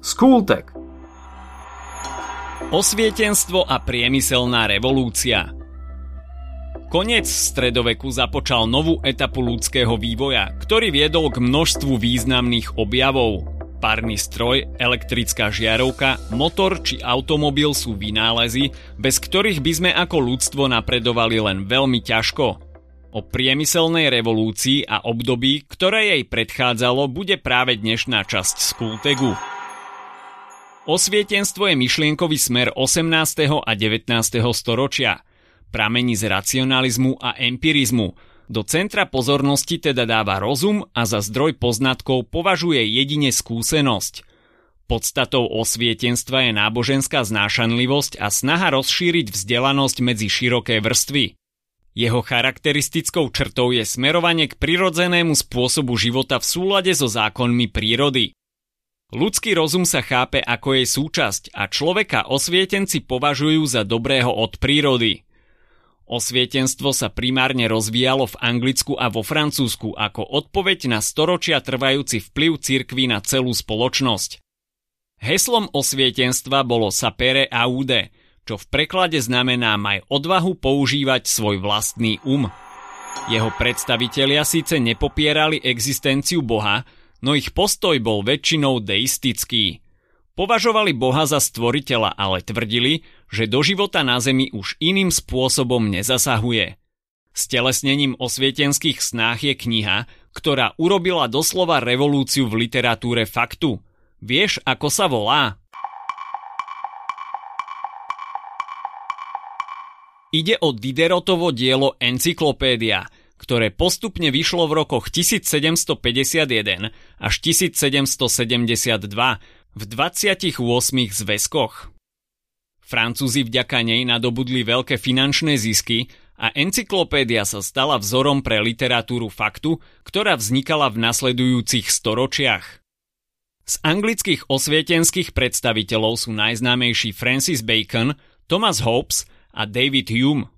Skultek. Osvietenstvo a priemyselná revolúcia Konec stredoveku započal novú etapu ľudského vývoja, ktorý viedol k množstvu významných objavov. Párny stroj, elektrická žiarovka, motor či automobil sú vynálezy, bez ktorých by sme ako ľudstvo napredovali len veľmi ťažko. O priemyselnej revolúcii a období, ktoré jej predchádzalo, bude práve dnešná časť Skultegu. Osvietenstvo je myšlienkový smer 18. a 19. storočia. Pramení z racionalizmu a empirizmu. Do centra pozornosti teda dáva rozum a za zdroj poznatkov považuje jedine skúsenosť. Podstatou osvietenstva je náboženská znášanlivosť a snaha rozšíriť vzdelanosť medzi široké vrstvy. Jeho charakteristickou črtou je smerovanie k prirodzenému spôsobu života v súlade so zákonmi prírody. Ľudský rozum sa chápe ako jej súčasť a človeka osvietenci považujú za dobrého od prírody. Osvietenstvo sa primárne rozvíjalo v Anglicku a vo Francúzsku ako odpoveď na storočia trvajúci vplyv cirkvy na celú spoločnosť. Heslom osvietenstva bolo sapere aude, čo v preklade znamená maj odvahu používať svoj vlastný um. Jeho predstavitelia síce nepopierali existenciu Boha, no ich postoj bol väčšinou deistický. Považovali Boha za stvoriteľa, ale tvrdili, že do života na Zemi už iným spôsobom nezasahuje. S telesnením osvietenských snách je kniha, ktorá urobila doslova revolúciu v literatúre faktu. Vieš, ako sa volá? Ide o Diderotovo dielo Encyklopédia – ktoré postupne vyšlo v rokoch 1751 až 1772 v 28 zväzkoch. Francúzi vďaka nej nadobudli veľké finančné zisky a encyklopédia sa stala vzorom pre literatúru faktu, ktorá vznikala v nasledujúcich storočiach. Z anglických osvietenských predstaviteľov sú najznámejší Francis Bacon, Thomas Hobbes a David Hume.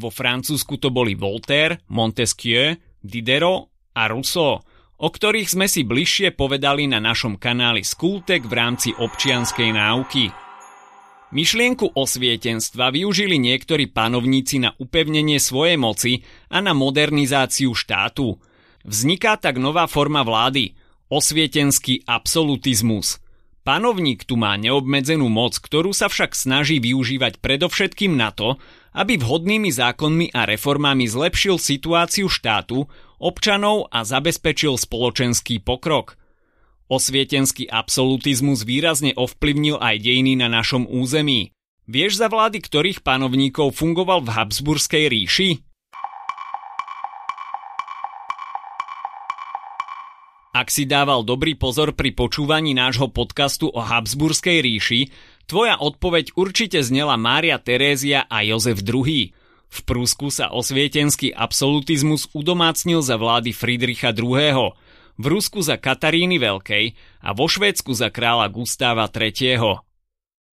Vo Francúzsku to boli Voltaire, Montesquieu, Diderot a Rousseau, o ktorých sme si bližšie povedali na našom kanáli Skultek v rámci občianskej náuky. Myšlienku osvietenstva využili niektorí panovníci na upevnenie svojej moci a na modernizáciu štátu. Vzniká tak nová forma vlády, osvietenský absolutizmus. Panovník tu má neobmedzenú moc, ktorú sa však snaží využívať predovšetkým na to, aby vhodnými zákonmi a reformami zlepšil situáciu štátu, občanov a zabezpečil spoločenský pokrok. Osvietenský absolutizmus výrazne ovplyvnil aj dejiny na našom území. Vieš za vlády ktorých panovníkov fungoval v Habsburskej ríši? Ak si dával dobrý pozor pri počúvaní nášho podcastu o Habsburskej ríši, Tvoja odpoveď určite znela Mária Terézia a Jozef II. V Prúsku sa osvietenský absolutizmus udomácnil za vlády Friedricha II., v Rusku za Kataríny Veľkej a vo Švédsku za kráľa Gustáva III.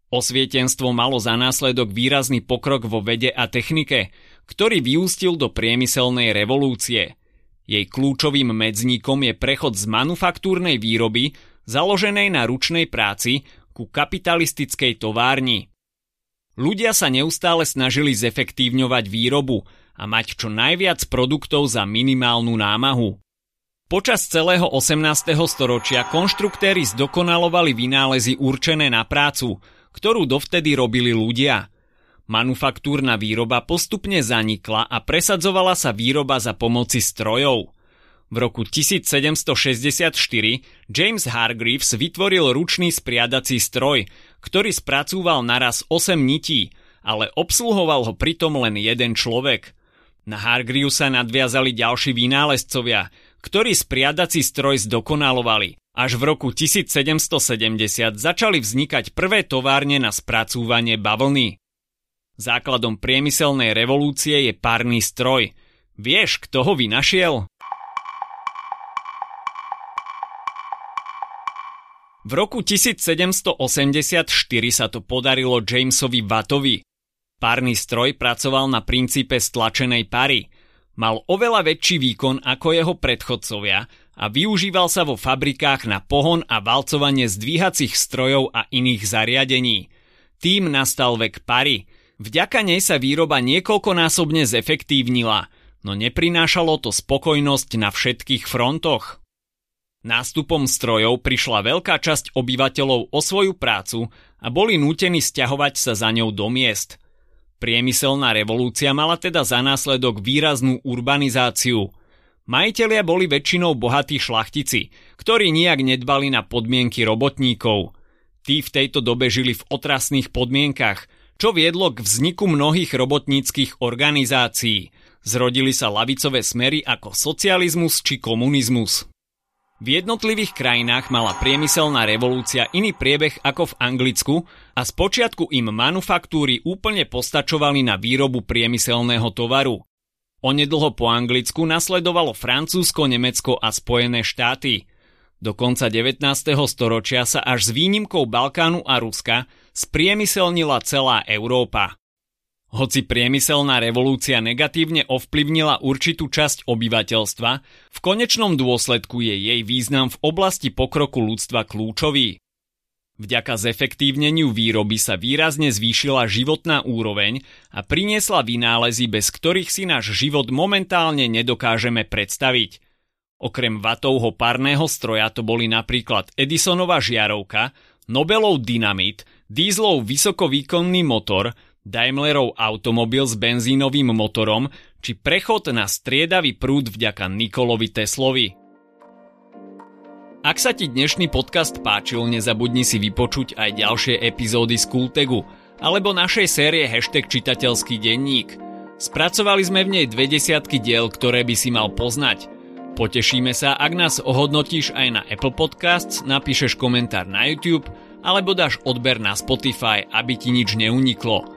Osvietenstvo malo za následok výrazný pokrok vo vede a technike, ktorý vyústil do priemyselnej revolúcie. Jej kľúčovým medzníkom je prechod z manufaktúrnej výroby, založenej na ručnej práci, ku kapitalistickej továrni. Ľudia sa neustále snažili zefektívňovať výrobu a mať čo najviac produktov za minimálnu námahu. Počas celého 18. storočia konštruktéry zdokonalovali vynálezy určené na prácu, ktorú dovtedy robili ľudia. Manufaktúrna výroba postupne zanikla a presadzovala sa výroba za pomoci strojov – v roku 1764 James Hargreaves vytvoril ručný spriadací stroj, ktorý spracúval naraz 8 nití, ale obsluhoval ho pritom len jeden človek. Na Hargreavesa nadviazali ďalší vynálezcovia, ktorí spriadací stroj zdokonalovali. Až v roku 1770 začali vznikať prvé továrne na spracúvanie bavlny. Základom priemyselnej revolúcie je párny stroj. Vieš, kto ho vynašiel? V roku 1784 sa to podarilo Jamesovi Wattovi. Párny stroj pracoval na princípe stlačenej pary. Mal oveľa väčší výkon ako jeho predchodcovia a využíval sa vo fabrikách na pohon a valcovanie zdvíhacích strojov a iných zariadení. Tým nastal vek pary. Vďaka nej sa výroba niekoľkonásobne zefektívnila, no neprinášalo to spokojnosť na všetkých frontoch. Nástupom strojov prišla veľká časť obyvateľov o svoju prácu a boli nútení stiahovať sa za ňou do miest. Priemyselná revolúcia mala teda za následok výraznú urbanizáciu – Majitelia boli väčšinou bohatí šlachtici, ktorí nijak nedbali na podmienky robotníkov. Tí v tejto dobe žili v otrasných podmienkach, čo viedlo k vzniku mnohých robotníckých organizácií. Zrodili sa lavicové smery ako socializmus či komunizmus. V jednotlivých krajinách mala priemyselná revolúcia iný priebeh ako v Anglicku a spočiatku im manufaktúry úplne postačovali na výrobu priemyselného tovaru. Onedlho po Anglicku nasledovalo Francúzsko, Nemecko a Spojené štáty. Do konca 19. storočia sa až s výnimkou Balkánu a Ruska spriemyselnila celá Európa. Hoci priemyselná revolúcia negatívne ovplyvnila určitú časť obyvateľstva, v konečnom dôsledku je jej význam v oblasti pokroku ľudstva kľúčový. Vďaka zefektívneniu výroby sa výrazne zvýšila životná úroveň a priniesla vynálezy, bez ktorých si náš život momentálne nedokážeme predstaviť. Okrem vatovho parného stroja to boli napríklad Edisonova žiarovka, Nobelov dynamit, dízlov vysokovýkonný motor, Daimlerov automobil s benzínovým motorom či prechod na striedavý prúd vďaka Nikolovi Teslovi. Ak sa ti dnešný podcast páčil, nezabudni si vypočuť aj ďalšie epizódy z Kultegu alebo našej série hashtag čitateľský denník. Spracovali sme v nej dve desiatky diel, ktoré by si mal poznať. Potešíme sa, ak nás ohodnotíš aj na Apple Podcasts, napíšeš komentár na YouTube alebo dáš odber na Spotify, aby ti nič neuniklo.